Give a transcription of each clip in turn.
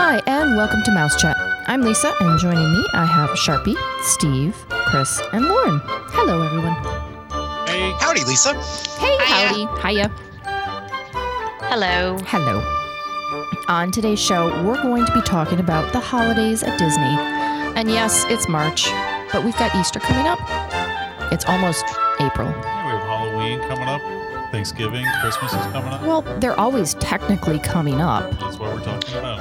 Hi, and welcome to Mouse Chat. I'm Lisa, and joining me, I have Sharpie, Steve, Chris, and Lauren. Hello, everyone. Hey, Howdy, Lisa. Hey, Hiya. howdy. Hiya. Hello. Hello. On today's show, we're going to be talking about the holidays at Disney. And yes, it's March, but we've got Easter coming up. It's almost April. yeah, we have Halloween coming up, Thanksgiving, Christmas is coming up. Well, they're always technically coming up. That's what we're talking about.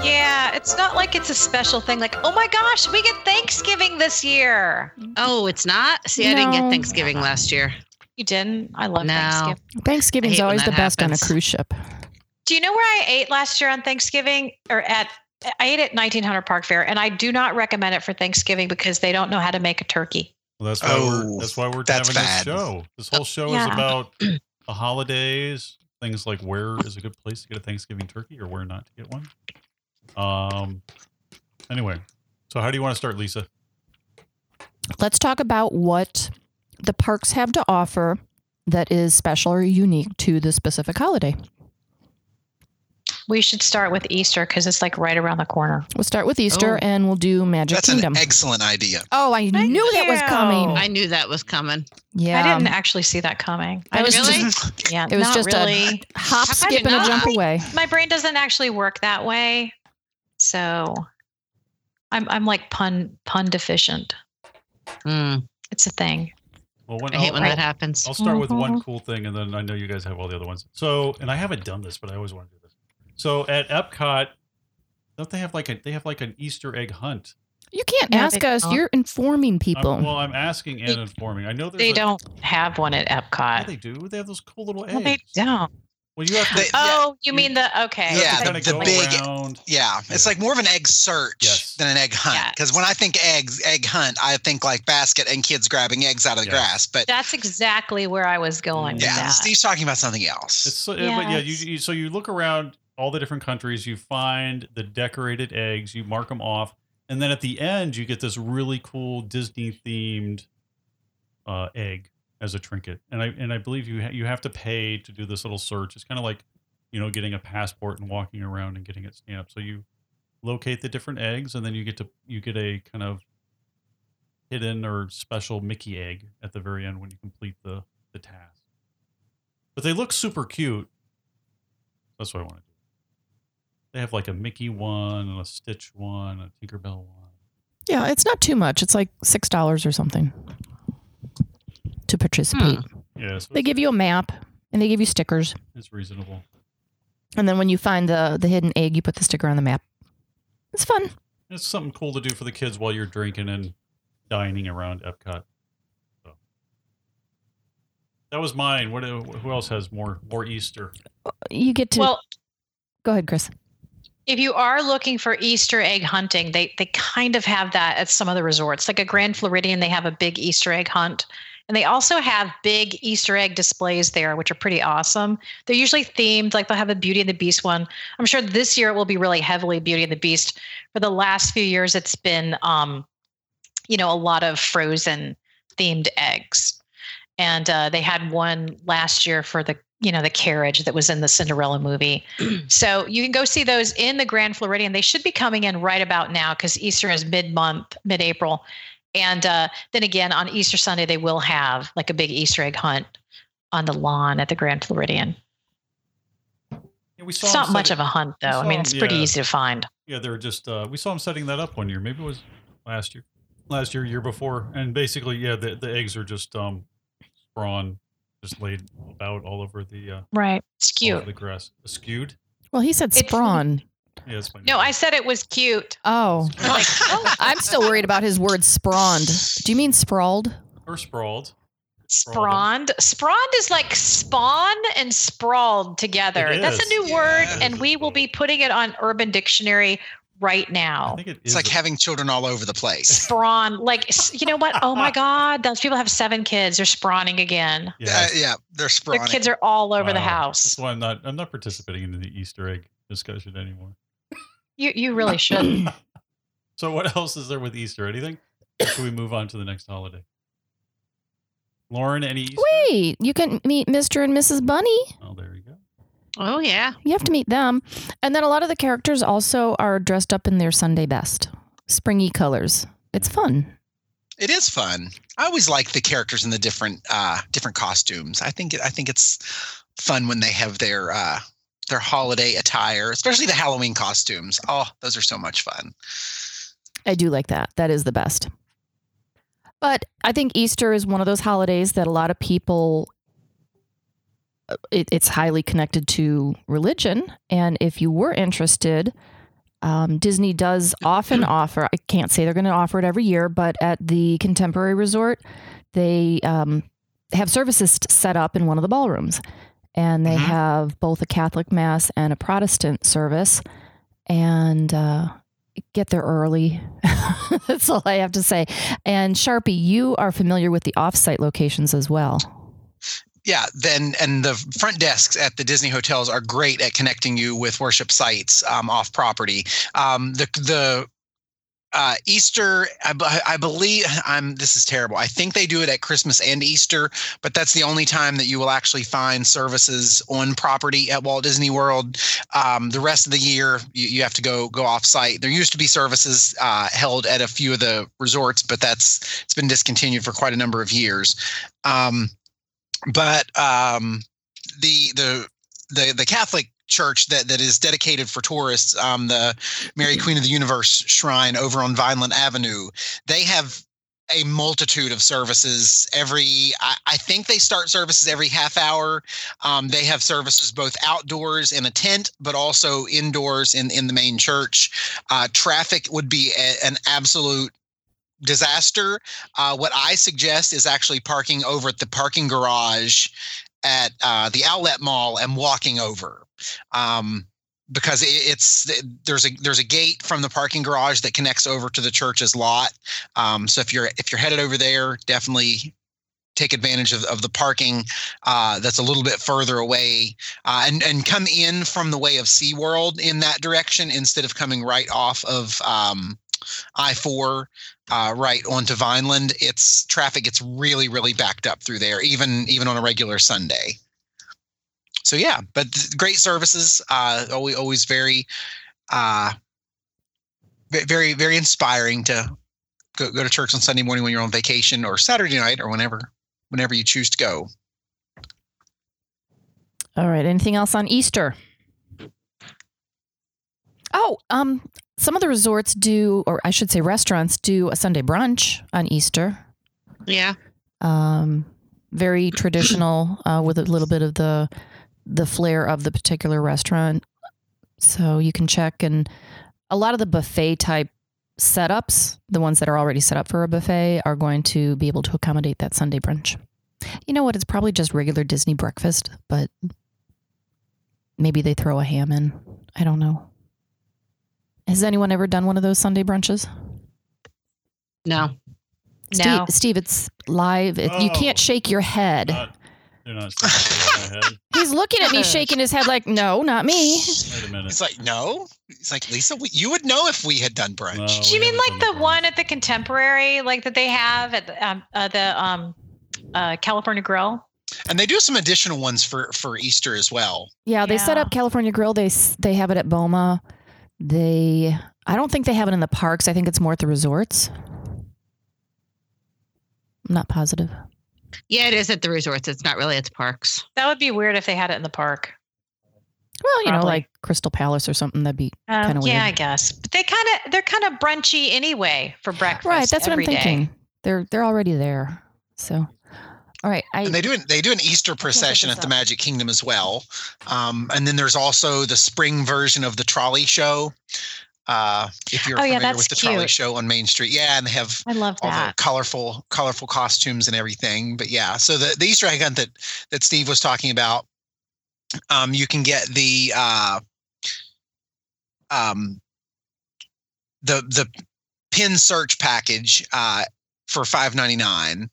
Yeah, it's not like it's a special thing. Like, oh my gosh, we get Thanksgiving this year. Oh, it's not? See, I didn't get Thanksgiving last year. You didn't? I love No. Thanksgiving. Thanksgiving's always the that best on a cruise ship. Do you know where I ate last year on Thanksgiving or at? I ate at 1900 Park Fare, and I do not recommend it for Thanksgiving because they don't know how to make a turkey. Well, that's why Oh, we're that's why we're that's having bad. this show. This whole show Yeah. is about the holidays, things like where is a good place to get a Thanksgiving turkey or where not to get one. Um. Anyway, so how do you want to start, Lisa? Let's talk about what the parks have to offer that is special or unique to the specific holiday. We should start with Easter because it's like right around the corner. We'll start with Easter Oh. and we'll do Magic That's Kingdom. an excellent idea. oh, I Thank knew that was coming. I knew that was coming. Yeah. I didn't actually see that coming. I That was just, yeah, It was not just a- hop, skip, and a jump away. my brain doesn't actually work that way. So I'm I'm like pun pun deficient. Mm, It's a thing. Well, when I hate I'll, when that happens. I'll start with one Mhm. cool thing, and then I know you guys have all the other ones. So, and I haven't done this, but I always want to do this. So at Epcot, don't they have like a they have like an Easter egg hunt? You can't No, ask us. don't. You're informing I'm- people. well, I'm asking and informing. I know They a- don't have one at Yeah, Epcot. they do. They have those cool little eggs. well, they don't. Well, you have to. They- Oh, you You- mean the okay? Yeah, the- the big- around. Yeah, it's Yeah. like more of an egg search Yes. than an egg hunt. Yeah. Because when I think eggs, egg hunt, I think like basket and kids grabbing eggs out of the Yes. grass. But That's exactly where I was going with yeah, that. Steve's talking about something else. It's so, yeah, but yeah, you, you so you look around all the different countries, you find the decorated eggs, you mark them off, and then at the end you get this really cool Disney themed uh, egg as a trinket. And I and I believe you ha- you have to pay to do this little search. It's kind of like you know getting a passport and walking around and getting it stamped. So you locate the different eggs, and then you get to you get a kind of hidden or special Mickey egg at the very end when you complete the the task. But they look super cute. That's what I want to do. They have like a Mickey one, and a Stitch one, a Tinkerbell one. yeah, it's not too much. It's like six dollars or something to participate. Hmm. Yeah, so They give you a map and they give you stickers. it's reasonable. And then when you find the the hidden egg, you put the sticker on the map. It's fun. It's something cool to do for the kids while you're drinking and dining around Epcot. So. That was mine. What? Who else has more more Easter? You get to well, go ahead, Chris. if you are looking for Easter egg hunting, they they kind of have that at some of the resorts. Like a Grand Floridian, they have a big Easter egg hunt. And they also have big Easter egg displays there, which are pretty awesome. They're usually themed, like they'll have a Beauty and the Beast one. I'm sure this year it will be really heavily Beauty and the Beast. For the last few years, it's been, um, you know, a lot of frozen themed eggs. And uh, they had one last year for the, you know, the carriage that was in the Cinderella movie. so you can go see those in the Grand Floridian. They should be coming in right about now because Easter is mid month, mid April. And uh, then again, on Easter Sunday, they will have like a big Easter egg hunt on the lawn at the Grand Floridian. Yeah, we saw It's not much setting- of a hunt, though. I saw mean, them- it's pretty yeah. easy to find. Yeah, they're just. Uh, we saw them setting that up one year. Maybe it was last year, last year, year before. And basically, yeah, the, the eggs are just um, sprawn, just laid about all over the uh, Right. It's cute. the grass. Skewed. Well, he said It's- sprawn. Yeah, that's fine. No, I said it was cute. Oh, Like, oh, I'm still worried about his word sprawned. Do you mean sprawled? or sprawled. Sprawned. Sprawned is like spawn and sprawled together. That's a new Yeah. word, and we will be putting it on Urban Dictionary right I now. think it is. it's like a- having children all over the place. Sprawn, like you know what? Oh my God, those people have seven kids. They're sprawning again. yeah, Uh, yeah, they're Their sprawling. kids are all over the house. That's why I'm not. I'm not participating in the Easter egg discussion anymore. You you really should. So what else is there with Easter? Anything? Or should we move on to the next holiday? Lauren, any Easter? Wait, you can meet Mr. and Mrs. Bunny. Oh, there you go. Oh yeah. You have to meet them. And then a lot of the characters also are dressed up in their Sunday best, springy colors. It's fun. It is fun. I always like the characters in the different uh different costumes. I think I think it's fun when they have their uh their holiday attire, especially the Halloween costumes. Oh, those are so much fun. I do like that. That is the best. But I think Easter is one of those holidays that a lot of people uh, it, it's highly connected to religion and if you were interested um, Disney does often offer I can't say they're going to offer it every year but at the contemporary resort they um, have services set up in one of the ballrooms and they Mhm. have both a Catholic mass and a Protestant service and uh, get there early. That's all I have to say. And Sharpie, you are familiar with the offsite locations as well. Yeah, then and the front desks at the Disney hotels are great at connecting you with worship sites um, off property. Um, the the uh, Easter, I believe I'm. This is terrible. I think they do it at Christmas and Easter, but that's the only time that you will actually find services on property at Walt Disney World. Um, the rest of the year, you, you have to go go off site. There used to be services uh, held at a few of the resorts, but that's it's been discontinued for quite a number of years. Um, but um, the the the the Catholic church that that is dedicated for tourists, um, the Mary Queen of the Universe Shrine over on Vineland Avenue, they have a multitude of services every I, I think they start services every half hour. Um, they have services both outdoors in a tent but also indoors in in the main church. Uh, traffic would be a, an absolute disaster. Uh, what i suggest is actually parking over at the parking garage at uh, the outlet mall and walking over um, because it, it's there's a there's a gate from the parking garage that connects over to the church's lot. Um, so if you're if you're headed over there, definitely take advantage of, of the parking uh, that's a little bit further away uh, and and come in from the way of SeaWorld in that direction instead of coming right off of um, I-4 uh, right onto Vineland. It's traffic gets really really backed up through there even even on a regular Sunday so yeah, but th- great services. Uh, always always very, uh, very very inspiring to go, go to church on Sunday morning when you're on vacation or Saturday night or whenever whenever you choose to go. All right. Anything else on Easter? Oh, um, some of the resorts do, or I should say, restaurants do a Sunday brunch on Easter. Yeah. Um, very traditional, uh, with a little bit of the the flair of the particular restaurant. So you can check, and a lot of the buffet type setups, the ones that are already set up for a buffet, are going to be able to accommodate that Sunday brunch. You know what? It's probably just regular Disney breakfast, but maybe they throw a ham in. I don't know. Has anyone ever done one of those Sunday brunches? No. Steve, No. Steve it's live. It, You Oh. can't shake your head. Not, they're not sticking in my head. He's looking at me, shaking his head like, no, not me. Wait a minute. It's like no, it's like Lisa, we, you would know if we had done brunch. No, Do you mean like the that one at the Contemporary, like that they have at the, um, uh, the um, uh, California Grill? And they do some additional ones for for Easter as well. Yeah, they set up California Grill. They they have it at Boma. They I don't think they have it in the parks. I think it's more at the resorts. I'm not positive. Yeah, it is at the resorts. It's not really at the parks. That would be weird if they had it in the park. Well, you know, like Crystal Palace or something. That'd be Um, Kinda weird. yeah, weird. I guess. But they kind of they're kind of brunchy anyway for breakfast. right. That's what I'm every day. thinking. They're they're already there. So, all right. I And they do an, they do an Easter procession at the. Magic Kingdom as well. Um, and then there's also the spring version of the trolley show. Uh, if you're Oh, familiar that's with the trolley show on Main Street, yeah, and they have I love all the colorful colorful costumes and everything but yeah so the, the easter egg hunt that that steve was talking about um you can get the uh um the the pin search package uh for 599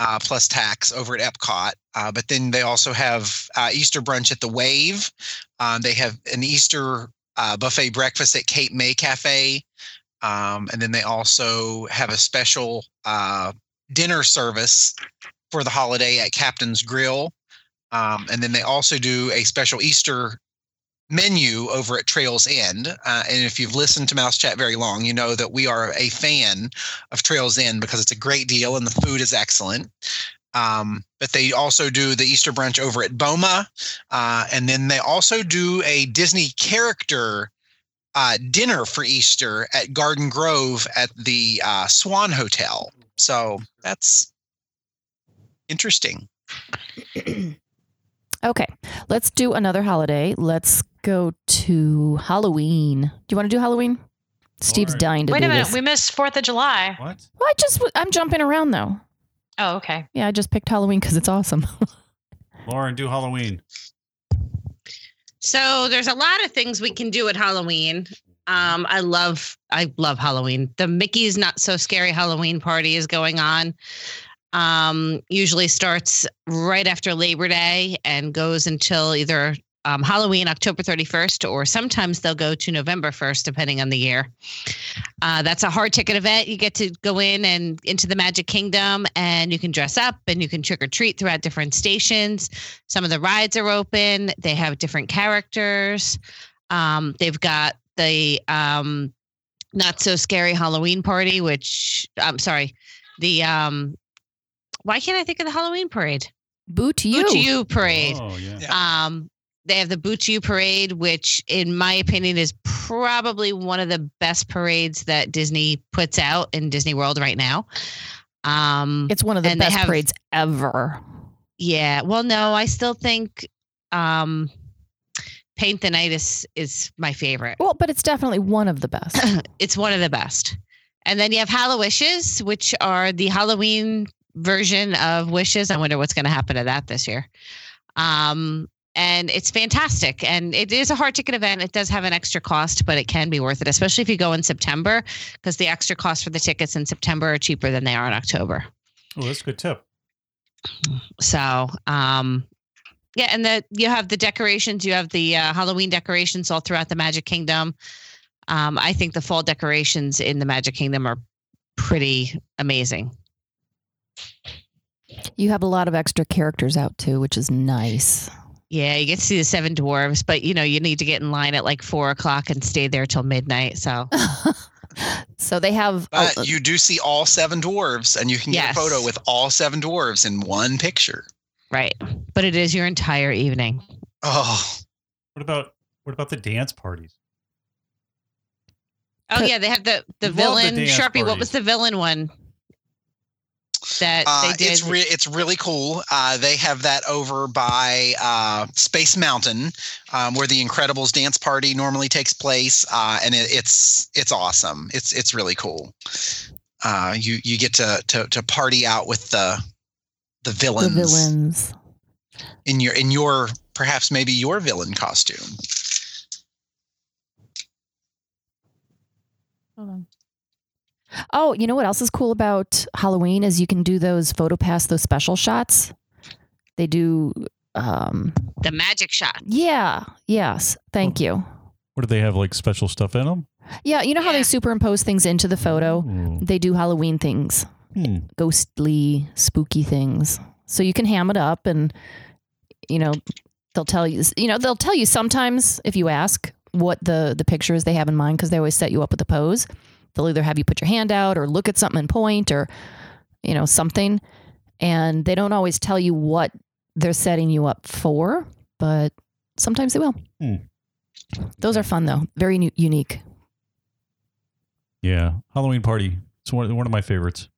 uh, plus tax over at Epcot. Uh, but then they also have uh, Easter brunch at the Wave. Um, they have an Easter uh, buffet breakfast at Cape May Cafe. Um, and then they also have a special uh, dinner service for the holiday at Captain's Grille. Um, and then they also do a special Easter menu over at Trails End. Uh, and if you've listened to Mouse Chat very long, you know that we are a fan of Trails End because it's a great deal and the food is excellent. Um, but they also do the Easter brunch over at Boma. Uh, and then they also do a Disney character uh, dinner for Easter at Garden Grove at the uh, Swan Hotel. So that's interesting. Okay, let's do another holiday. Let's go to Halloween. Do you want to do Halloween? Steve's Alright. dying to Wait do a minute. this. We missed Fourth of July. What? well, I just I'm jumping around though. Oh, okay. Yeah, I just picked Halloween because it's awesome. Lauren, do Halloween. So there's a lot of things we can do at Halloween. Um, I love I love Halloween. The Mickey's Not So Scary Halloween party is going on. Um, usually starts right after Labor Day and goes until either um, Halloween, October 31st, or sometimes they'll go to November 1st, depending on the year. Uh, that's a hard ticket event. You get to go in and into the Magic Kingdom, and you can dress up and you can trick or treat throughout different stations. Some of the rides are open. They have different characters. Um, they've got the um, not so scary Halloween party, which I'm sorry, the um, why can't I think of the Halloween parade? Boo to you. Boo to you parade. Oh, yeah. Yeah. Um, they have the Boo parade, which, in my opinion, is probably one of the best parades that Disney puts out in Disney World right now. Um, It's one of the best have- parades ever. yeah. Well, no, I still think um, Paint the Night is is my favorite. Well, but it's definitely one of the best. It's one of the best. And then you have Hallowishes, which are the Halloween version of Wishes. I wonder what's going to happen to that this year. Um, and it's fantastic. And it is a hard ticket event. It does have an extra cost, but it can be worth it, especially if you go in September, because the extra cost for the tickets in September are cheaper than they are in October. Oh, that's a good tip. So, um, yeah, and the you have the decorations. You have the uh, Halloween decorations all throughout the Magic Kingdom. Um, I think the fall decorations in the Magic Kingdom are pretty amazing. you have a lot of extra characters out too, which is nice. Yeah, you get to see the seven dwarves, but you know you need to get in line at like four o'clock and stay there till midnight. So so they have But a- you do see all seven dwarves, and you can get Yes. a photo with all seven dwarves in one picture. right, but it is your entire evening. Oh, What about what about the dance parties? Oh yeah, they have the the Love the villain dance Sharpie. What was the villain one that uh, they did? it's re- it's really cool. Uh, they have that over by uh, Space Mountain, um, where the Incredibles dance party normally takes place, uh, and it, it's it's awesome. It's it's really cool. Uh, you you get to, to to party out with the the the villains, villains. in your in your perhaps maybe your villain costume. Oh, you know what else is cool about Halloween is you can do those photo pass, those special shots. They do. Um, the magic shot. yeah. Yes. Thank you. What do they have like special stuff in them? Yeah. You know how Yeah. they superimpose things into the photo? They do Halloween things, Hmm. ghostly, spooky things. So you can ham it up, and you know they'll tell you. You know they'll tell you sometimes if you ask what the the pictures they have in mind because they always set you up with a pose. They'll either have you put your hand out or look at something and point or you know something, and they don't always tell you what they're setting you up for, but sometimes they will. Hmm. Those are fun though, very nu- unique. Yeah, Halloween party. It's one one of my favorites.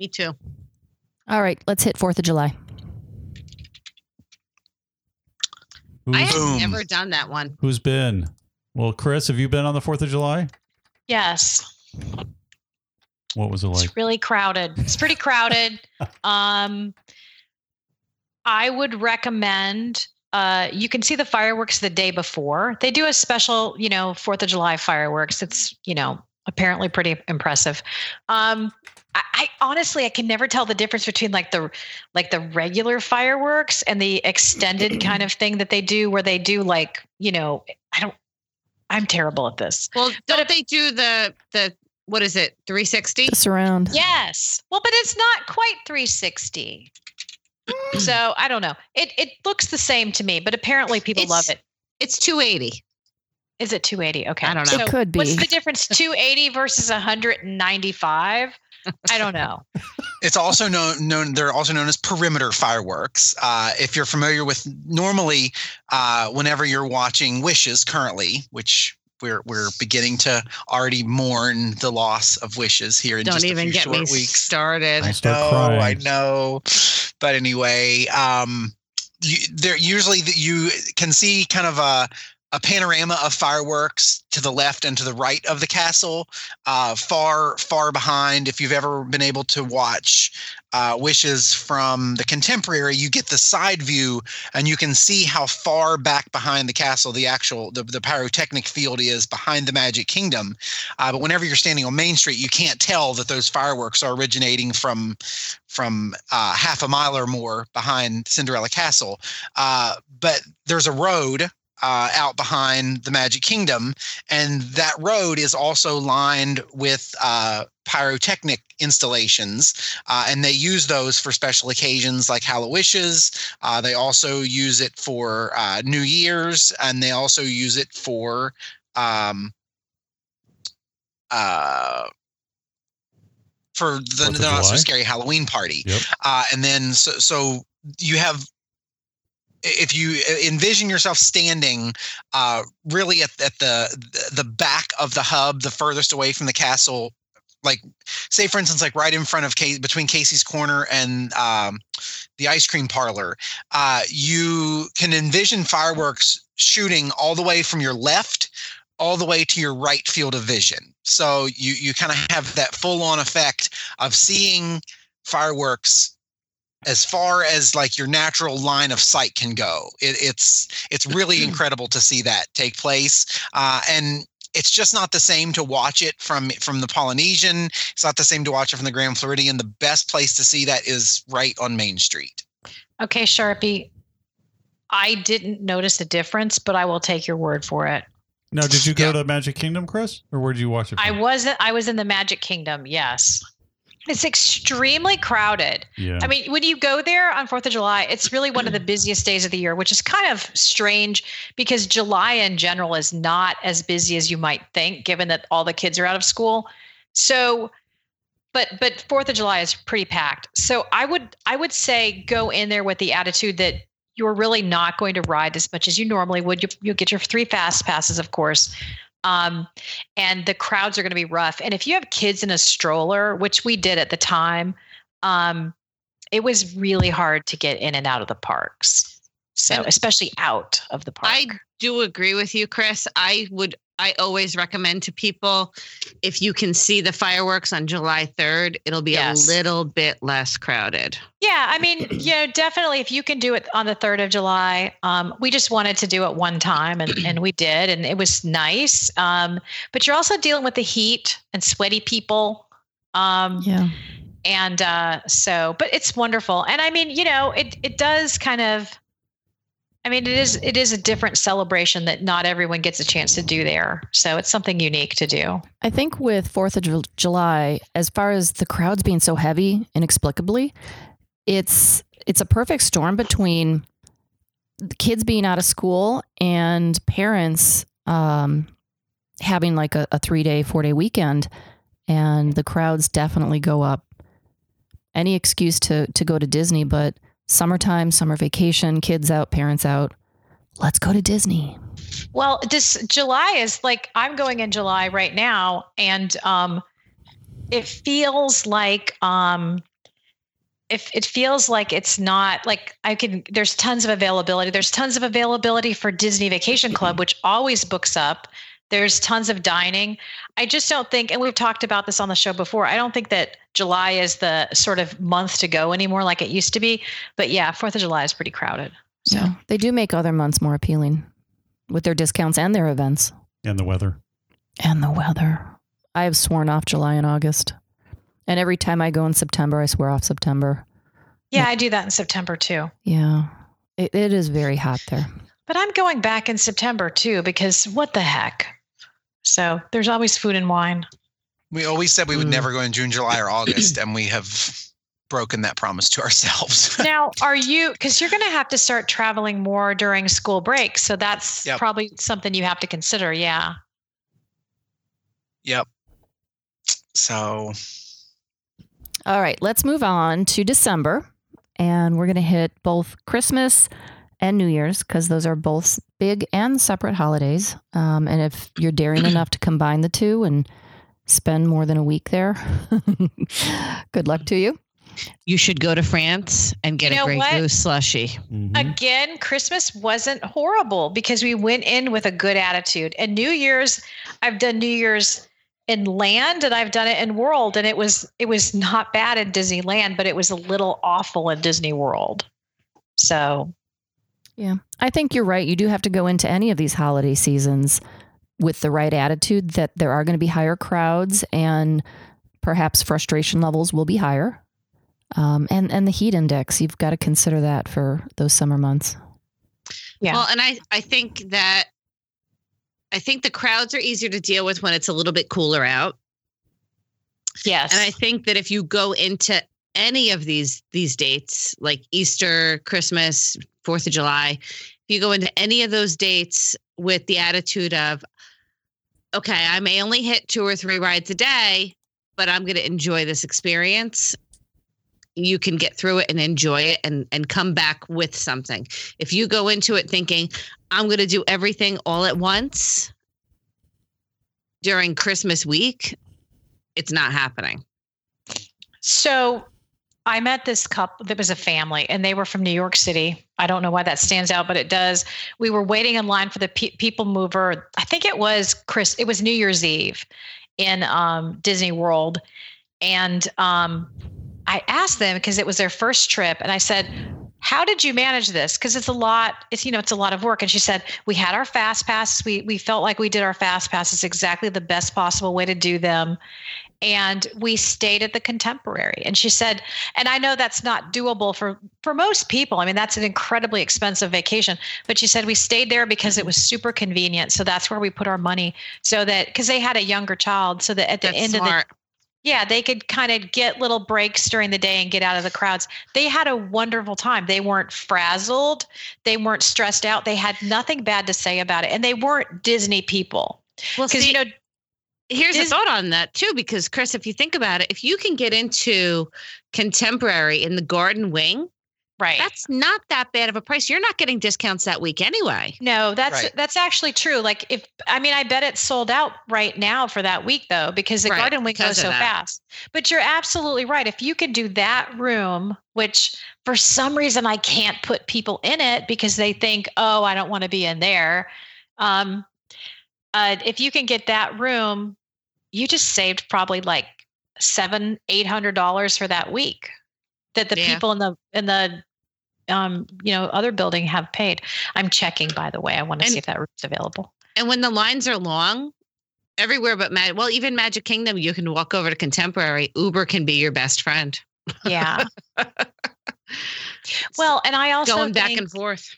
Me too. All right, let's hit Fourth of July. Who's, I have Boom. never done that one. who's been? Well, Chris, have you been on the Fourth of July? Yes. What was it like? It's really crowded. It's pretty crowded. um, I would recommend. Uh, you can see the fireworks the day before. They do a special, you know, Fourth of July fireworks. It's you know apparently pretty impressive. Um, I, I honestly I can never tell the difference between like the like the regular fireworks and the extended kind of thing that they do, where they do like you know I don't. I'm terrible at this. Well, don't if- they do the the what is it? 360? The surround. Yes. Well, but it's not quite 360. Mm. so I don't know. It it looks the same to me, but apparently people love it. It's 280. Is it 280? Okay. I don't know. It could be. What's the difference? 280 versus 195? I don't know. It's also known, known they're also known as perimeter fireworks. Uh, if you're familiar with normally, uh, whenever you're watching Wishes currently, which we're we're beginning to already mourn the loss of Wishes here in Don't just a even few get short me weeks. started. I know, crying. I know. But anyway, um, you, there usually that you can see kind of a a panorama of fireworks to the left and to the right of the castle, uh, far far behind. If you've ever been able to watch uh, wishes from the contemporary, you get the side view and you can see how far back behind the castle the actual the, the pyrotechnic field is behind the Magic Kingdom. Uh, but whenever you're standing on Main Street, you can't tell that those fireworks are originating from from uh, half a mile or more behind Cinderella Castle. Uh, but there's a road uh, out behind the Magic Kingdom, and that road is also lined with uh, pyrotechnic installations, uh, and they use those for special occasions like Hallowishes. Uh, they also use it for uh, New Year's, and they also use it for um, uh, for the, the not so scary Halloween party. Yep. Uh, and then so, so you have if you envision yourself standing uh, really at, at the the back of the hub, the furthest away from the castle, like say for instance, like right in front of between Casey's Corner and um, the ice cream parlor, uh, you can envision fireworks shooting all the way from your left all the way to your right field of vision. So you you kind of have that full on effect of seeing fireworks as far as like your natural line of sight can go. It, it's it's really incredible to see that take place, uh, and it's just not the same to watch it from from the Polynesian. It's not the same to watch it from the Grand Floridian. The best place to see that is right on Main Street. Okay, Sharpie. I didn't notice a difference, but I will take your word for it. Now, did you go Yeah. to Magic Kingdom, Chris, or where did you watch it? I wasn't I was in the Magic Kingdom, yes. It's extremely crowded. Yeah. I mean, when you go there on 4th of July, it's really one of the busiest days of the year, which is kind of strange because July in general is not as busy as you might think, given that all the kids are out of school. So, but but 4th of July is pretty packed. So I would I would say go in there with the attitude that you're really not going to ride as much as you normally would. You, you'll get your three fast passes, of course. Um, and the crowds are going to be rough. And if you have kids in a stroller, which we did at the time, um, it was really hard to get in and out of the parks. So, And- especially out of the park. I do agree with you, Chris. I would I always recommend to people if you can see the fireworks on July 3rd, it'll be Yes. a little bit less crowded. yeah, I mean, you know, definitely if you can do it on the 3rd of July, um, we just wanted to do it one time and, and we did, and it was nice. Um, but you're also dealing with the heat and sweaty people. Um, Yeah. and uh, so but it's wonderful and i mean you know it it does kind of i mean it is it is a different celebration that not everyone gets a chance to do there so it's something unique to do I think with Fourth of Ju- July, as far as the crowds being so heavy inexplicably, it's it's a perfect storm between the kids being out of school and parents um, having like a, a three day, four day weekend, and the crowds definitely go up. Any excuse to to go to Disney, but summertime, summer vacation, kids out, parents out. Let's go to Disney. well this july is like i'm going in july right now and um it feels like um if it feels like it's not like I can there's tons of availability. There's tons of availability for Disney Vacation Club, which always books up. There's tons of dining. I just don't think, and we've talked about this on the show before, I don't think that July is the sort of month to go anymore like it used to be. But yeah, Fourth of July is pretty crowded. So Yeah, they do make other months more appealing with their discounts and their events and the weather. and the weather. I have sworn off July and August. And every time I go in September, I swear off September. yeah, I do that in September too. Yeah. It, it is very hot there. But I'm going back in September too because what the heck? So there's always food and wine. We always said we would Mm. never go in June, July, or August, and we have broken that promise to ourselves. now, are you because you're going to have to start traveling more during school break, so that's Yep. probably something you have to consider. Yeah. yep. So All right, let's move on to December. And we're going to hit both Christmas and New Year's because those are both big and separate holidays. Um, and if you're daring enough to combine the two and spend more than a week there, good luck to you. You should go to France and get You know a Grey what? Goose slushy. Mhm. Again, Christmas wasn't horrible because we went in with a good attitude. And New Year's, I've done New Year's in land and I've done it in world and it was it was not bad in Disneyland, but it was a little awful in Disney World. So, I think you're right. You do have to go into any of these holiday seasons with the right attitude that there are going to be higher crowds and perhaps frustration levels will be higher. Um, and, and the heat index, you've got to consider that for those summer months. Yeah. Well, and I, I think that I think the crowds are easier to deal with when it's a little bit cooler out. yes. And I think that if you go into any of these these dates, like Easter, Christmas, Fourth of July, if you go into any of those dates with the attitude of, okay, I may only hit two or three rides a day, but I'm going to enjoy this experience. You can get through it and enjoy it and and come back with something. If you go into it thinking, I'm going to do everything all at once during Christmas week, it's not happening. So I met this couple that was a family and they were from New York City. I don't know why that stands out, but it does. We were waiting in line for the pe- people mover. I think it was Chris, it was New Year's Eve in um, Disney World. And um, I asked them because it was their first trip and I said, how did you manage this? Because it's a lot, it's, you know, it's a lot of work. And she said, we had our fast passes. We, we felt like we did our fast passes exactly the best possible way to do them and we stayed at the contemporary. And she said and i know that's not doable for for most people. I mean that's an incredibly expensive vacation. But she said we stayed there because it was super convenient. So that's where we put our money so that because they had a younger child. So that at the That's end of the smart. yeah they could kind of get little breaks during the day and get out of the crowds. They had a wonderful time. They weren't frazzled. They weren't stressed out. They had nothing bad to say about it. And they weren't disney people. Well, because you know here's Dis- a thought on that too, because Chris, if you think about it, if you can get into contemporary in the garden wing, right that's not that bad of a price. You're not getting discounts that week anyway. No, that's Right. that's actually true. Like if I mean I bet it's sold out right now for that week though because the Right, garden week goes so that. fast. But you're absolutely right. If you could do that room, which for some reason I can't put people in it because they think, "Oh, I don't want to be in there." Um uh if you can get that room, you just saved probably like 7 800 dollars for that week that the Yeah. people in the in the um, you know, other building have paid. I'm checking, by the way. I want to And- see if that room's available. And when the lines are long, everywhere but Mag, well, even Magic Kingdom, you can walk over to contemporary. Uber can be your best friend. Yeah. well, and I also going back and forth.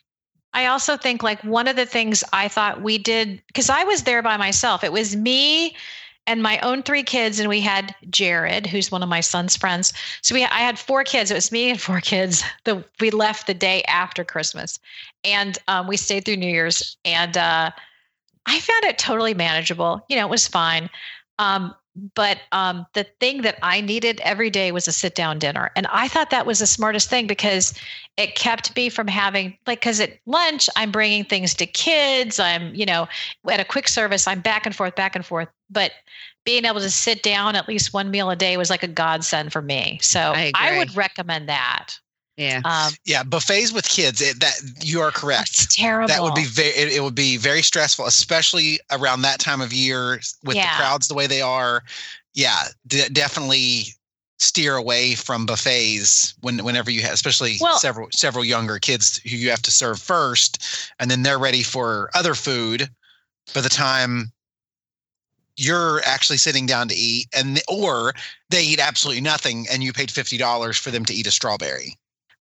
I also think like one of the things I thought we did because I was there by myself. It was me and my own three kids, and we had Jared, who's one of my son's friends. So we, I had four kids. It was me and four kids. The we left the day after Christmas, and um, we stayed through New Year's, and uh, I found it totally manageable. You know, it was fine. Um, but um, the thing that I needed every day was a sit down dinner. And I thought that was the smartest thing because it kept me from having, like, because at lunch, I'm bringing things to kids. I'm, you know, at a quick service, I'm back and forth, back and forth. But being able to sit down at least one meal a day was like a godsend for me. So I I, would recommend that. Yeah. Um, Yeah, buffets with kids. It, that you are correct. it's terrible. That would be very. It, it would be very stressful, especially around that time of year with Yeah. the crowds the way they are. Yeah, de- definitely steer away from buffets when whenever you have, especially Well- several several younger kids who you have to serve first, and then they're ready for other food by the time you're actually sitting down to eat, and or they eat absolutely nothing, and you paid fifty dollars for them to eat a strawberry.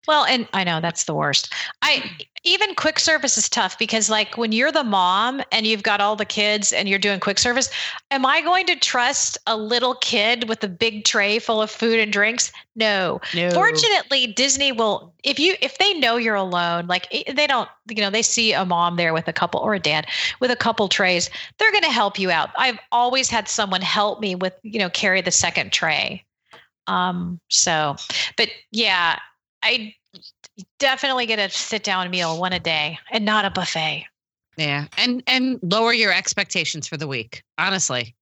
Well, and I know that's the worst. I even quick service is tough because like when you're the mom and you've got all the kids and you're doing quick service, am I going to trust a little kid with a big tray full of food and drinks? No. No. Fortunately, Disney will if you if they know you're alone, like eh, they don't, you know, they see a mom there with a couple or a dad with a couple trays, they're going to help you out. I've always had someone help me with, you know, carry the second tray. Um so, but yeah, I definitely get a sit down meal one a day and not a buffet. Yeah. And and lower your expectations for the week. Honestly.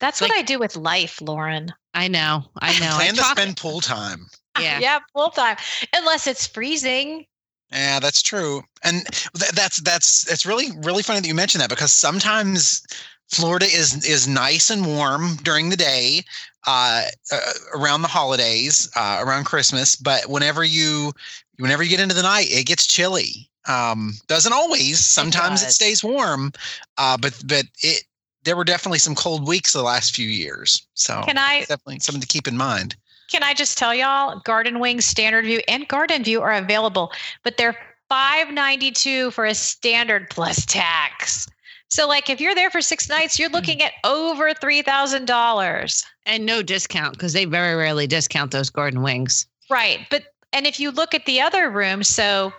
That's Like- what I do with life, Lauren. I know. I know. I Plan to talk- spend pool time. Yeah. yeah, pool time. Unless it's freezing. Yeah, that's true. And th- that's that's it's really really funny that you mentioned that because sometimes Florida is is nice and warm during the day uh, uh, around the holidays, uh, around Christmas, but whenever you whenever you get into the night, it gets chilly. Um, doesn't always. Sometimes it, does. stays warm, uh, but but it there were definitely some cold weeks the last few years. So Can I definitely something to keep in mind. can I just tell y'all Garden Wings Standard View and Garden View are available, but they're 592 for a standard plus tax. So like if you're there for 6 nights, you're looking at over $3,000. And no discount because they very rarely discount those garden wings. Right. But and if you look at the other room, so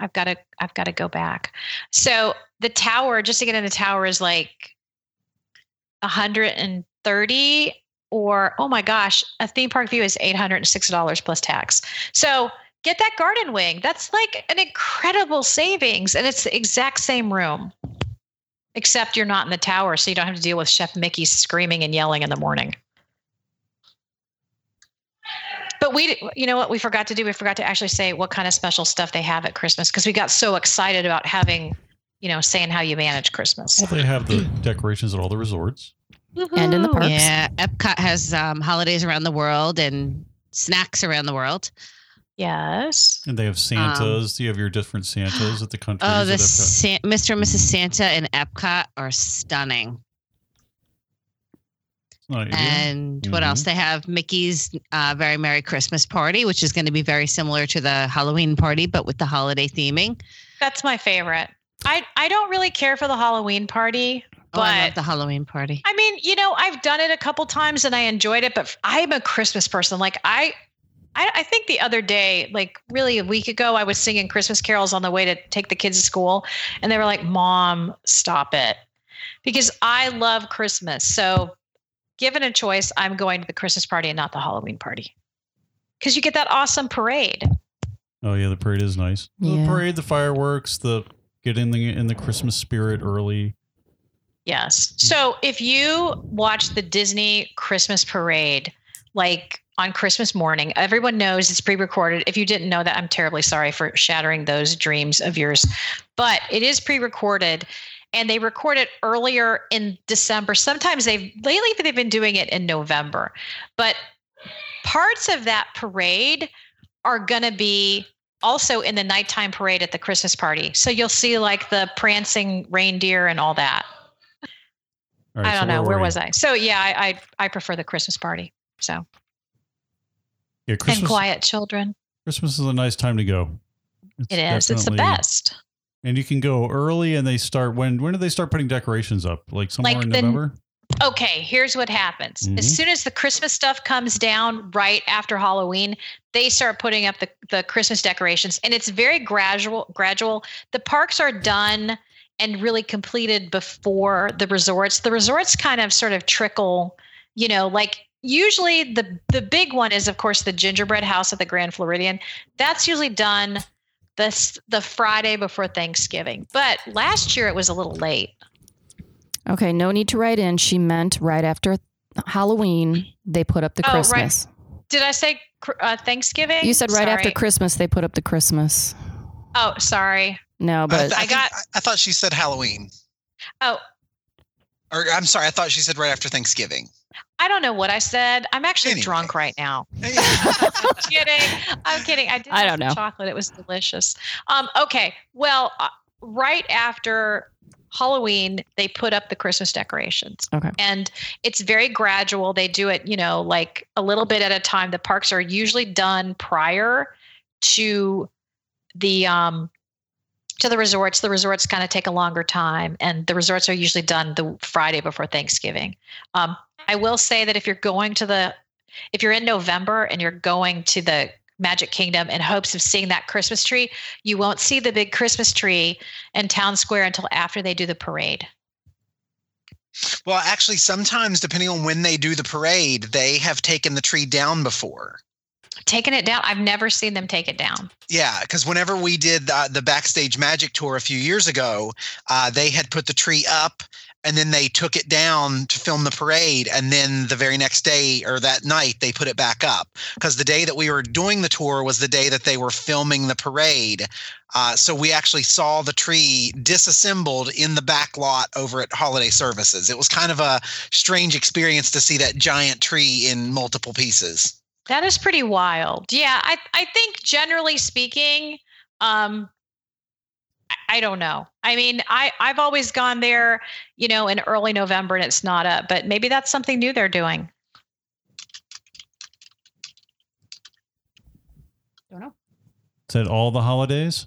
I've got to I've got to go back. So the tower, just to get in the tower, is like 130 or oh my gosh, a theme park view is $806 plus tax. So get that garden wing. That's like an incredible savings. And it's the exact same room. Except you're not in the tower, so you don't have to deal with Chef Mickey screaming and yelling in the morning. But we, you know what, we forgot to do. We forgot to actually say what kind of special stuff they have at Christmas because we got so excited about having, you know, saying how you manage Christmas. Well, they have the decorations at all the resorts. And in the Woohoo. parks. Yeah. Epcot has um, holidays around the world and snacks around the world. Yes. And they have Santas. you have your different Santas at the country. Oh, the. San- Mr. and Mrs. Santa and Epcot are stunning. It's not easy. And what else? They have Mickey's uh, Very Merry Christmas Party, which is going to be very similar to the Halloween party, but with the holiday theming. That's my favorite. I, I don't really care for the Halloween party, Oh, I love but the Halloween party. I mean, you know, I've done it a couple times and I enjoyed it, but I'm a Christmas person. Like I, I, I think the other day, like really a week ago, I was singing Christmas carols on the way to take the kids to school, and they were like, "Mom, stop it," because I love Christmas. So, given a choice, I'm going to the Christmas party and not the Halloween party, because you get that awesome parade. Oh yeah, the parade is nice. The parade, the fireworks, the get in the in the Christmas spirit early. Yes. So if you watch the Disney Christmas parade, like on Christmas morning, everyone knows it's pre recorded. If you didn't know that, I'm terribly sorry for shattering those dreams of yours. But it is pre recorded and they record it earlier in December. Sometimes they've lately they've been doing it in November. But parts of that parade are going to be also in the nighttime parade at the Christmas party. So you'll see like the prancing reindeer and all that. All right, I don't know. Where were we? was I? So yeah, I, I I prefer the Christmas party. So Yeah, Christmas. and quiet children. Christmas is a nice time to go. It's It is. It's the best. And you can go early, and they start when? When do they start putting decorations up? Like somewhere Like in the- November. Okay, here's what happens. Mhm. As soon as the Christmas stuff comes down right after Halloween, they start putting up the, the Christmas decorations and it's very gradual gradual. The parks are done and really completed before the resorts. The resorts kind of sort of trickle, you know, like usually the the big one is of course the gingerbread house at the Grand Floridian. That's usually done this the Friday before Thanksgiving. But last year it was a little late. Okay, no need to write in. She meant right after Halloween, they put up the Oh, right. Christmas. Did I say uh, Thanksgiving? You said right after Christmas, they put up the Christmas. Oh, sorry. No, but I, I think- got- I, I thought she said Halloween. Oh, Or I'm sorry, I thought she said right after Thanksgiving. I don't know what I said. I'm actually Anyway. drunk right now. Hey, I'm kidding. I'm kidding. I did. I don't know. Chocolate. It was delicious. Um. Okay. Well, uh, right after Halloween, they put up the Christmas decorations. Okay. And it's very gradual. They do it, you know, like a little bit at a time. The parks are usually done prior to the um to the resorts. The resorts kind of take a longer time, and the resorts are usually done the Friday before Thanksgiving. Um, I will say that if you're going to the if you're in November and you're going to the Magic Kingdom in hopes of seeing that Christmas tree, you won't see the big Christmas tree in Town Square until after they do the parade. Well, actually, sometimes depending on when they do the parade, they have taken the tree down before. Taking it down, I've never seen them take it down. Yeah, because whenever we did the backstage magic tour a few years ago, uh, they had put the tree up and then they took it down to film the parade. And then the very next day or that night they put it back up. Because the day that we were doing the tour was the day that they were filming the parade. Uh, so we actually saw the tree disassembled in the back lot over at holiday services. It was kind of a strange experience to see that giant tree in multiple pieces That is pretty wild. Yeah, I I think generally speaking, um I- I don't know. I mean, I I've always gone there, you know, in early November and it's not up, but maybe that's something new they're doing. Don't know. Is that all the holidays?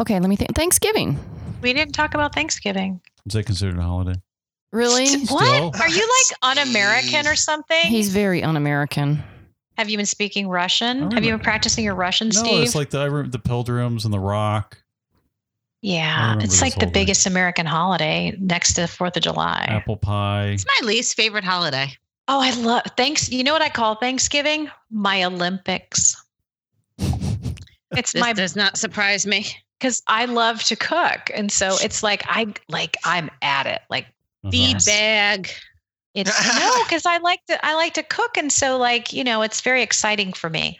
Okay, let me think. Thanksgiving. We didn't talk about Thanksgiving. Is that considered a holiday? Really? What? Are you like un-American or something? He's very un-American. Have you been speaking Russian? Have you been practicing your Russian, No, Steve? it's like the I remember the Pilgrims and the Rock, yeah, it's like the whole thing. biggest American holiday next to Fourth of July. apple pie. It's my least favorite holiday. Oh, I love thanks. You know what I call Thanksgiving? My Olympics. It's This my does not surprise me. because I love to cook, and so it's like I like I'm at it. Like Uh-huh. Feed bag. it's no, because I like to I like to cook, and so like you know it's very exciting for me.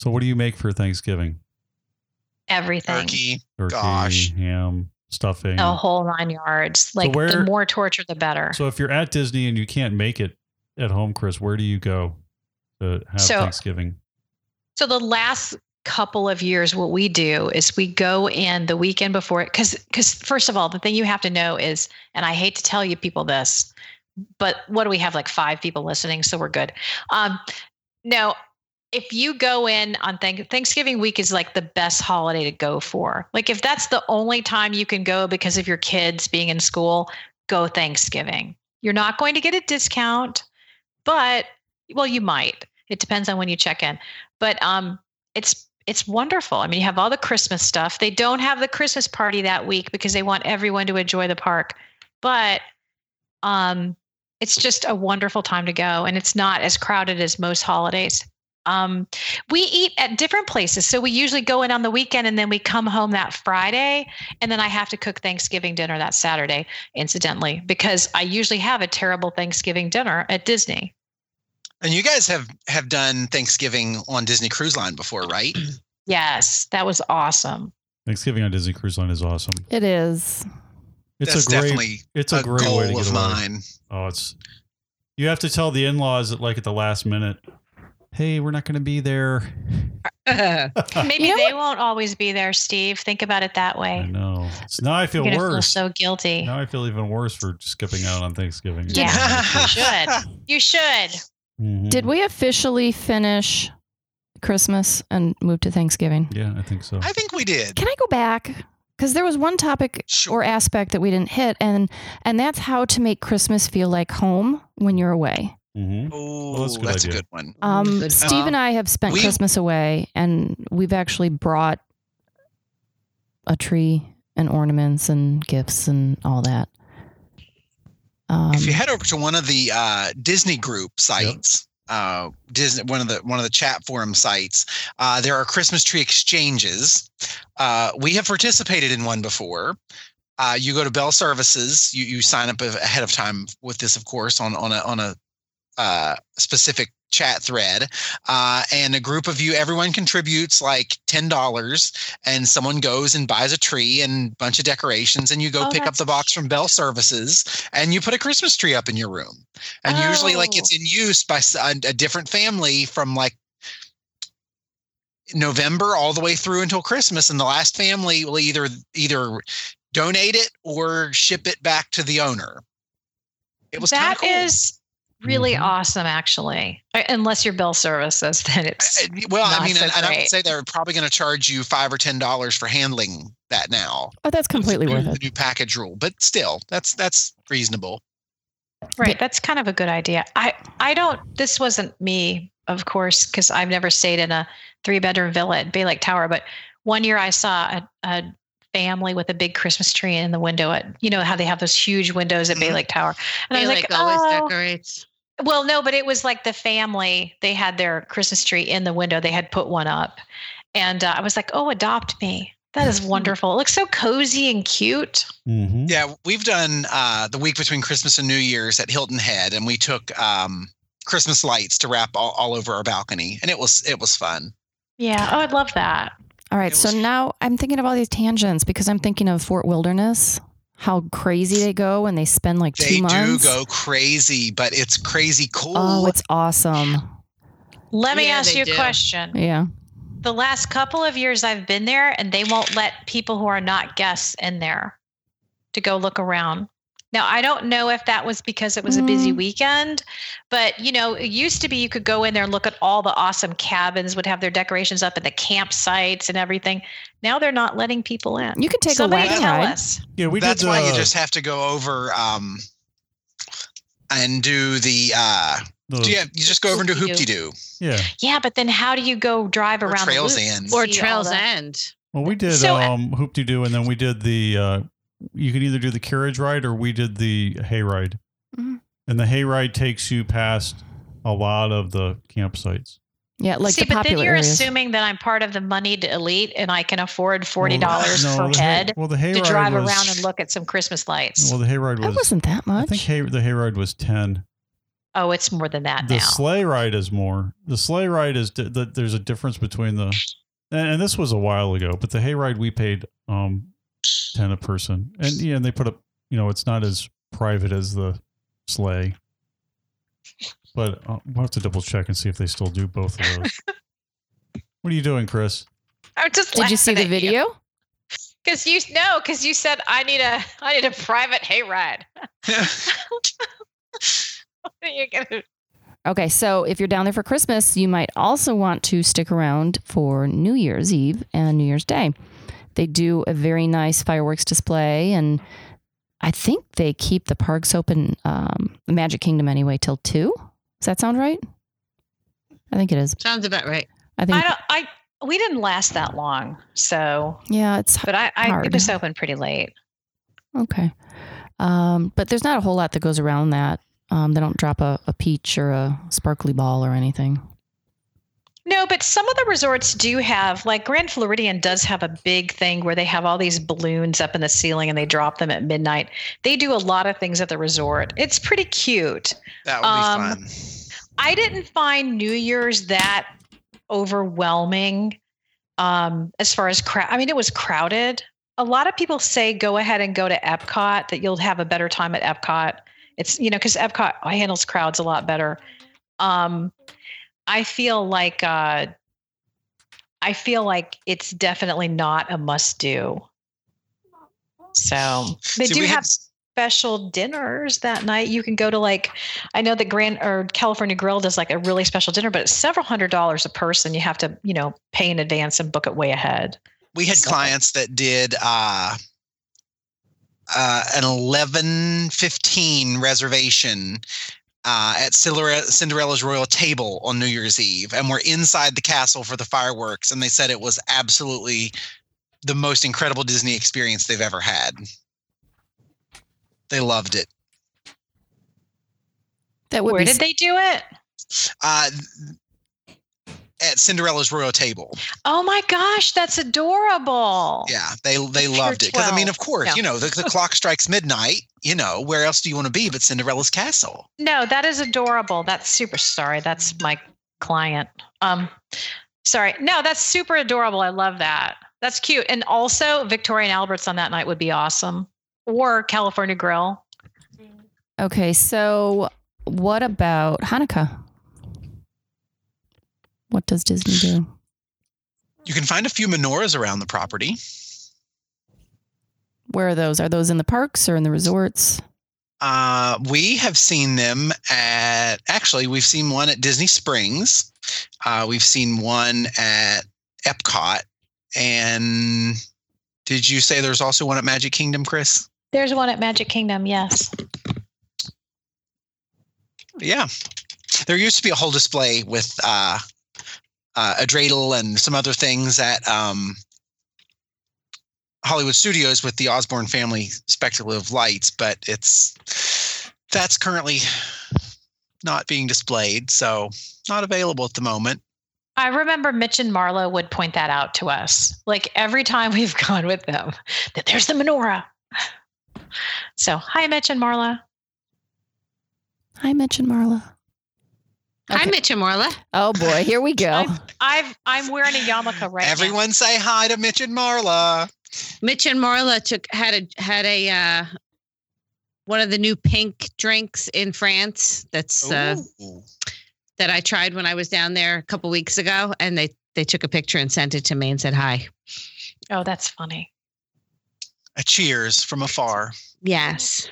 So, what do you make for Thanksgiving? Everything, turkey Turkey, Gosh. ham, stuffing. a whole nine yards. Like the where- more torture, the better. So, if you're at Disney and you can't make it at home, Chris, where do you go to have So- Thanksgiving? So the last couple of years, what we do is we go in the weekend before it, because because first of all, the thing you have to know is, and I hate to tell you people this, but what do we have like five people listening, so we're good. Um, no, if you go in on Thank- Thanksgiving week is like the best holiday to go for. Like if that's the only time you can go because of your kids being in school, go Thanksgiving. You're not going to get a discount, but well, you might. It depends on when you check in but um it's it's wonderful. I mean you have all the christmas stuff. They don't have the christmas party that week because they want everyone to enjoy the park. But um it's just a wonderful time to go and it's not as crowded as most holidays. Um we eat at different places. So we usually go in on the weekend and then we come home that friday and then i have to cook thanksgiving dinner that saturday incidentally because i usually have a terrible thanksgiving dinner at disney and you guys have have done thanksgiving on disney cruise line before right yes that was awesome Thanksgiving on Disney Cruise Line is awesome. It is. It's that's a great. definitely it's a, a, great goal way to get of away. mine Oh, it's. You have to tell the in-laws at like at the last minute. Hey, we're not going to be there. Maybe You know they won't always be there, Steve. Think about it that I way. know. So now I feel You're gonna feel worse. so guilty. now I feel even worse for skipping out on Thanksgiving. Yeah. You should. You should. Mhm. Did we officially finish Christmas and move to Thanksgiving? Yeah, I think so. i think we did Can I go back? Because there was one topic Sure. or aspect that we didn't hit, and and that's how to make Christmas feel like home when you're away. hmm oh that's a good that's a good one Um, Good Steve and I have spent we- Christmas away, and we've actually brought a tree and ornaments and gifts and all that. Um, if you head over to one of the uh, Disney group sites, uh, Disney one of the one of the chat forum sites, uh, there are Christmas tree exchanges. Uh, we have participated in one before. Uh, you go to Bell Services. You you sign up ahead of time with this, of course, on on a on a uh, specific chat thread, uh, and a group of you, everyone contributes like ten dollars, and someone goes and buys a tree and a bunch of decorations, and you go Oh, pick up the box from Bell Services, and you put a Christmas tree up in your room. And usually, like it's Oh. in use by a different family from like November all the way through until Christmas, and the last family will either either donate it or ship it back to the owner. It was kind That of cool. is really Mhm. awesome, actually. Uh, Unless your Bell Services, then it's Uh, Well, I mean, so and, and I would say they're probably going to charge you five or ten dollars for handling that now. Oh, that's completely the, worth new- it. The new package rule, but still, that's that's reasonable. right. That's kind of a good idea. I I don't. This wasn't me, of course, because I've never stayed in a three bedroom villa at Bay Lake Tower. But one year I saw a, a family with a big Christmas tree in the window at you know how they have those huge windows at Bay Mhm. Lake Tower, and I They was like like, always oh. decorates. Well, no, but it was like the family. They had their Christmas tree in the window. They had put one up, and uh, I was like, "Oh, adopt me! That is wonderful. It looks so cozy and cute." Mhm. Yeah, we've done uh, the week between Christmas and New Year's at Hilton Head, and we took um, Christmas lights to wrap all, all over our balcony, and it was it was fun. Yeah. Oh, I'd love that. All right. It So was- now I'm thinking of all these tangents because I'm thinking of Fort Wilderness, how crazy they go and they spend like They two months. They do go crazy, but it's crazy cool. Oh, it's awesome. Let me Yeah, ask you a do. question. Yeah. The last couple of years I've been there, and they won't let people who are not guests in there to go look around. Now, I don't know if that was because it was a busy Mm. weekend, but you know, it used to be you could go in there and look at all the awesome cabins, would have their decorations up and the campsites and everything. Now they're not letting people in. You could take Somebody a wagon tell ride. us. Yeah, we do. That's did. why you uh, just have to go over um, and do the. Uh, the- yeah, you just go over and do Hoop-Dee-Doo. yeah. Yeah, but then how do you go drive or around Trails the loop? End. Or Trails End. Well, we did So- um, Hoop-Dee-Doo, and then we did the. Uh, you can either do the carriage ride or we did the hay ride, Mhm. and the hay ride takes you past a lot of the campsites. Yeah, like See, the but then you're areas. assuming that I'm part of the moneyed elite and I can afford forty Well, dollars no, per the hay- head well, the hay to drive was, around and look at some Christmas lights. Well, the hay ride that was. wasn't that much. I think hay, the hay ride was ten. oh, it's more than that the now. sleigh ride is more. The sleigh ride is di- the, there's a difference between the, and, and this was a while ago, but the hay ride we paid um ten a person, and yeah, and they put up, you know, it's not as private as the sleigh, but uh, we'll have to double check and see if they still do both of those. what are you doing, Chris? I'm just Did you see the video? Because you know, because you said I need a I need a private hayride. You're gonna- Okay, so if you're down there for Christmas, you might also want to stick around for New Year's Eve and New Year's Day. They do a very nice fireworks display, and I think they keep the parks open, um, the Magic Kingdom anyway, till two. Does that sound right? I think it is. Sounds about right. I think. I don't. I we didn't last that long, so yeah, it's but I, I Hard. it was open pretty late. okay. Um, but there's not a whole lot that goes around that. Um, they don't drop a, a peach or a sparkly ball or anything. No, but some of the resorts do have, like Grand Floridian does have a big thing where they have all these balloons up in the ceiling and they drop them at midnight. They do a lot of things at the resort. It's pretty cute. that would Um, be fun. I didn't find New Year's that overwhelming um, as far as crowd. I mean, it was crowded. A lot of people say go ahead and go to Epcot, that you'll have a better time at Epcot. It's, you know, because Epcot handles crowds a lot better. Um, I feel like, uh, I feel like it's definitely not a must do. So they See, do have had- special dinners that night. You can go to like, I know that Grand or California Grill does like a really special dinner, but it's several hundred dollars a person. You have to, you know, pay in advance and book it way ahead. we had so- clients that did uh, uh, an eleven fifteen reservation uh, at Cinderella's royal table on New Year's Eve, and we're inside the castle for the fireworks, and they said it was absolutely the most incredible Disney experience they've ever had. They loved it. That would Where be did they do it? Uh, at Cinderella's royal table. Oh my gosh, that's adorable. Yeah, they they Picture loved it because I mean, of course, Yeah. you know, the, the clock strikes midnight. You know, where else do you want to be but Cinderella's castle? No, that is adorable. That's super sorry. That's my client. Um sorry. No, that's super adorable. I love that. That's cute. And also Victoria and Albert's on that night would be awesome. Or California Grill. Okay, so what about Hanukkah? What does Disney do? You can find a few menorahs around the property. Where are those? Are those in the parks or in the resorts? Uh, we have seen them at actually we've seen one at Disney Springs. Uh, we've seen one at Epcot, and did you say there's also one at Magic Kingdom, Chris? There's one at Magic Kingdom. Yes. Yeah, there used to be a whole display with uh, uh, a dreidel and some other things at um, Hollywood Studios with the Osborne family spectacle of lights, but it's that's currently not being displayed, so not available at the moment. I remember Mitch and Marla would point that out to us. Like every time we've gone with them, that there's the menorah. So, hi, Mitch and Marla. Hi, Mitch and Marla. Hi, Okay. Mitch and Marla. Oh boy, here we go. I'm, I've, I'm wearing a yarmulke right now. Everyone say hi to Mitch and Marla. Mitch and Marla took had a had a uh, one of the new pink drinks in France. That's uh, that I tried when I was down there a couple weeks ago, and they they took a picture and sent it to me and said hi. Oh, that's funny. a cheers from afar. Yes,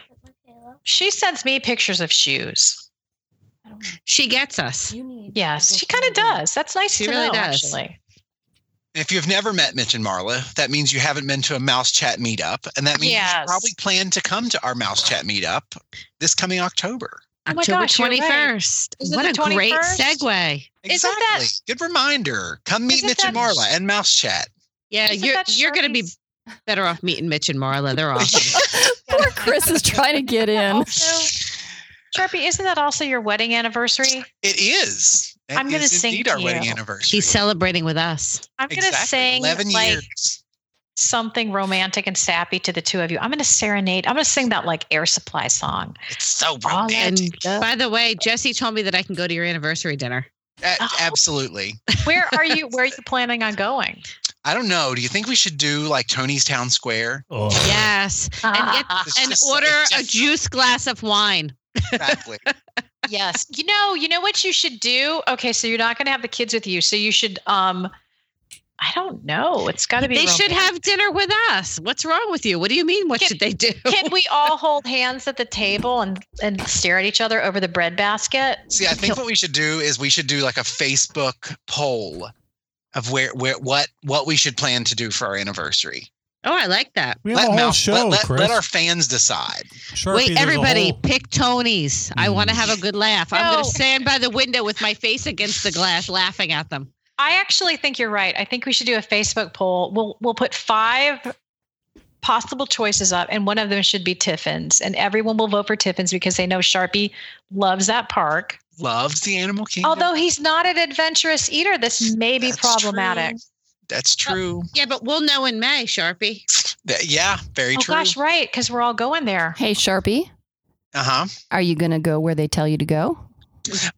She sends me pictures of shoes. She gets us. Yes, she kind of does. That's nice She to really know, does. actually. If you've never met Mitch and Marla, that means you haven't been to a Mouse Chat meetup, and that means you Yes. should probably plan to come to our Mouse Chat meetup this coming October. Oh my October gosh, you're right. twenty first. Is it What the a great 21st? segue. Isn't that- Exactly. Good reminder. Come meet Isn't Mitch and Marla and Mouse Chat. Yeah, Isn't you're you're going to be better off meeting Mitch and Marla. They're awesome. Poor Chris is trying to get in. Also, Sharpie, isn't that also your wedding anniversary? It is. It I'm gonna is sing indeed to our wedding anniversary. He's celebrating with us. I'm going to exactly. sing Eleven like years. something romantic and sappy to the two of you. I'm going to serenade. I'm going to sing that like air supply song. It's so All romantic. And by the way, Jesse told me that I can go to your anniversary dinner. A- Oh. absolutely. Where are you? Where are you planning on going? I don't know. Do you think we should do like Tony's Town Square? Oh, Yes, and get ah. and order it's a juice glass of wine. Exactly. yes. You know, you know what you should do? Okay, so you're not going to have the kids with you. So you should um I don't know. It's got to be They should have dinner with us. What's wrong with you? What do you mean? What Can- should they do? Can we all hold hands at the table and and stare at each other over the bread basket? See, I think what we should do is we should do like a Facebook poll of where where what what we should plan to do for our anniversary. Oh, I like that. we have a whole Mouse- show, let, let- Chris. let our fans decide. Sharpie, Wait, everybody, whole- pick Tony's. I mm. want to have a good laugh. I'm going to stand by the window with my face against the glass, laughing at them. I actually think you're right. I think we should do a Facebook poll. We'll we'll put five possible choices up, and one of them should be Tiffin's, and everyone will vote for Tiffin's because they know Sharpie loves that park. Loves the Animal Kingdom. Although he's not an adventurous eater, this may be That's problematic. true. That's true. Yeah, but we'll know in May, Sharpie. That- yeah, very Oh true. gosh, right? Because we're all going there. Hey, Sharpie, Uh huh. are you going to go where they tell you to go?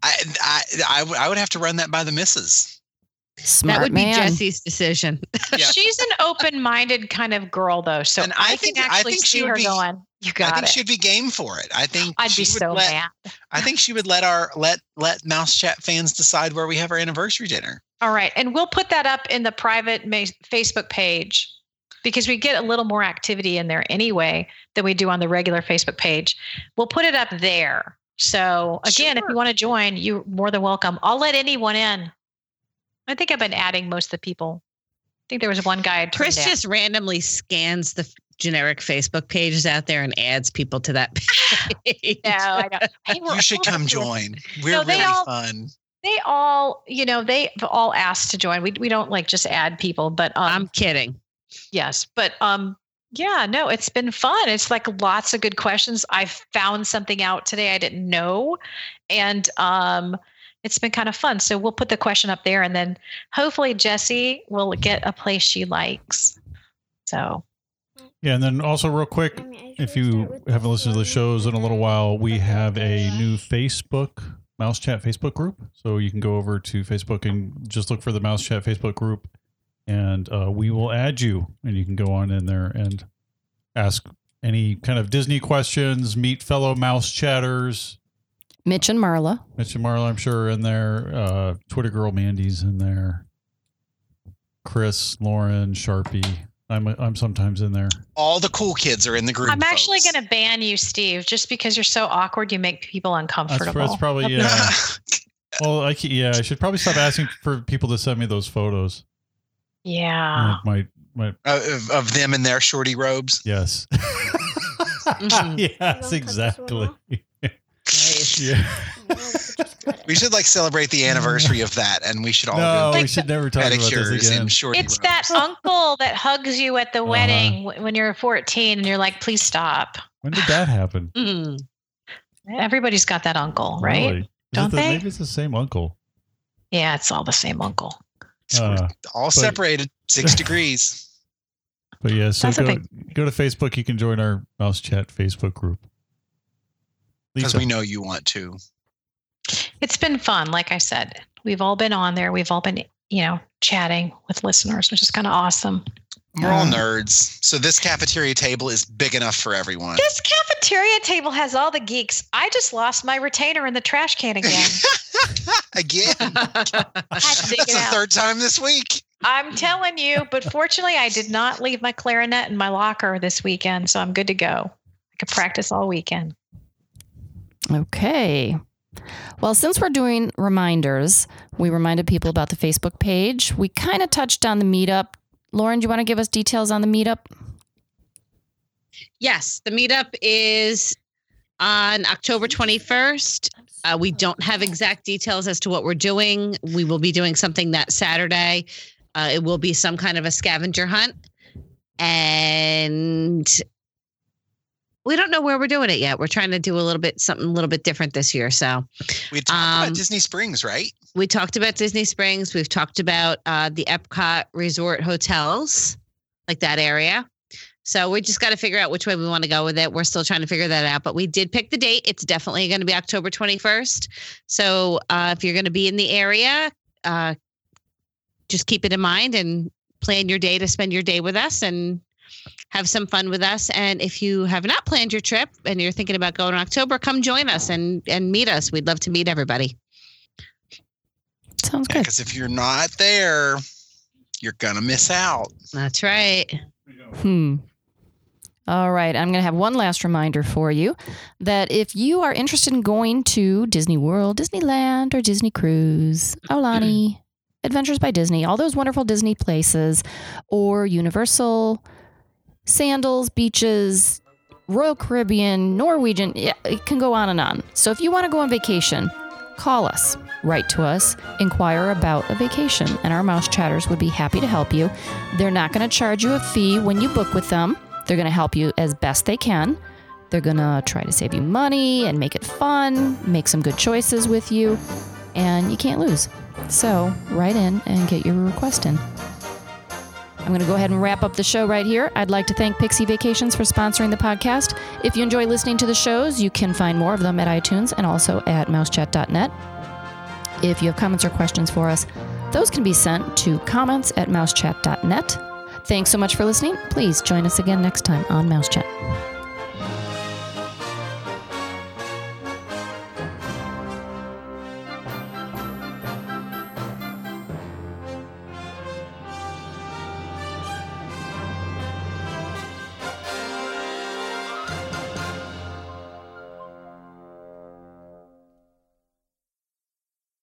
I, I I w- I would have to run that by the missus. Smart that would man. be Jesse's decision. Yeah. She's an open-minded kind of girl, though, so And I I, think- can I actually think she see would her be- going. You I got think it. she'd be game for it. I think I'd be would so let, mad. I think she would let our let let Mouse Chat fans decide where we have our anniversary dinner. All right. And we'll put that up in the private ma- Facebook page because we get a little more activity in there anyway than we do on the regular Facebook page. We'll put it up there. So, again, if you want to join, you're more than welcome. I'll let anyone in. I think I've been adding most of the people. I think there was one guy. Chris down. just randomly scans the generic Facebook pages out there and adds people to that page. No, I know. Hey, You should come join. We're No, really all- fun. They all, you know, they've all asked to join. We we don't like just add people, but um, I'm kidding. Yes, but um yeah, no, it's been fun. It's like lots of good questions. I found something out today I didn't know and um it's been kind of fun. So we'll put the question up there and then hopefully Jesse will get a place she likes. So, Yeah, and then also real quick, if you haven't listened to the shows in a little while, we have a new Facebook Mouse Chat Facebook group. So you can go over to Facebook and just look for the Mouse Chat Facebook group, and uh, we will add you, and you can go on in there and ask any kind of Disney questions, meet fellow mouse chatters. Mitch and Marla. Mitch and Marla, I'm sure, are in there. Uh, Twitter girl Mandy's in there. Chris, Lauren, Sharpie. I'm I'm sometimes in there. All the cool kids are in the group. I'm actually going to ban you, Steve, just because you're so awkward. You make people uncomfortable. that's probably yeah. well, I yeah. I should probably stop asking for people to send me those photos. yeah. Like my my Uh, of, of them in their shorty robes. yes. Mhm. yes, Don't cut this one exactly. Off. Nice. Yeah. We should like celebrate the anniversary of that, and we should all No, do we should never talk about pedicures this again. It's robes. that uncle that hugs you at the Uh-huh. wedding when you're 14 and you're like, please stop. When did that happen? Mhm. Everybody's got that uncle, right? Really? Don't the- they? Maybe it's the same uncle. Yeah, it's all the same uncle. Uh, all but- separated six degrees. but yeah, so That's go, big- go to Facebook. You can join our Mouse Chat Facebook group. Because we know you want to. It's been fun. Like I said, we've all been on there. We've all been, you know, chatting with listeners, which is kind of awesome. We're all nerds. So this cafeteria table is big enough for everyone. This cafeteria table has all the geeks. I just lost my retainer in the trash can again. Again. I had to That's the out. third time this week. I'm telling you, but fortunately, I did not leave my clarinet in my locker this weekend, so I'm good to go. I could practice all weekend. Okay. Well, since we're doing reminders, we reminded people about the Facebook page. We kind of touched on the meetup. Lauren, do you want to give us details on the meetup? Yes, the meetup is on October 21st. Uh, we don't have exact details as to what we're doing. We will be doing something that Saturday. Uh, it will be some kind of a scavenger hunt. And we don't know where we're doing it yet. We're trying to do a little bit something a little bit different this year. So We talked Um, about Disney Springs, right? we talked about Disney Springs. We've talked about uh, the Epcot resort hotels, like that area. So we just got to figure out which way we want to go with it. We're still trying to figure that out, but we did pick the date. It's definitely going to be October 21st. So uh, if you're going to be in the area, uh, just keep it in mind and plan your day to spend your day with us and have some fun with us. And if you have not planned your trip and you're thinking about going in October, come join us and and meet us. We'd love to meet everybody. Sounds Yeah, good. because if you're not there, you're gonna miss out. That's right. Hmm. All right. I'm going to have one last reminder for you that if you are interested in going to Disney World, Disneyland, or Disney Cruise, Aulani, Adventures by Disney, all those wonderful Disney places, or Universal, Sandals, beaches, Royal Caribbean, Norwegian, it can go on and on. So if you want to go on vacation, call us, write to us, inquire about a vacation, and our mouse chatters would be happy to help you. They're not going to charge you a fee when you book with them. They're going to help you as best they can. They're going to try to save you money and make it fun, make some good choices with you, and you can't lose. So, write in and get your request in. I'm going to go ahead and wrap up the show right here. I'd like to thank Pixie Vacations for sponsoring the podcast. If you enjoy listening to the shows, you can find more of them at iTunes and also at mousechat.net. If you have comments or questions for us, those can be sent to comments at mousechat.net. Thanks so much for listening. Please join us again next time on Mouse Chat.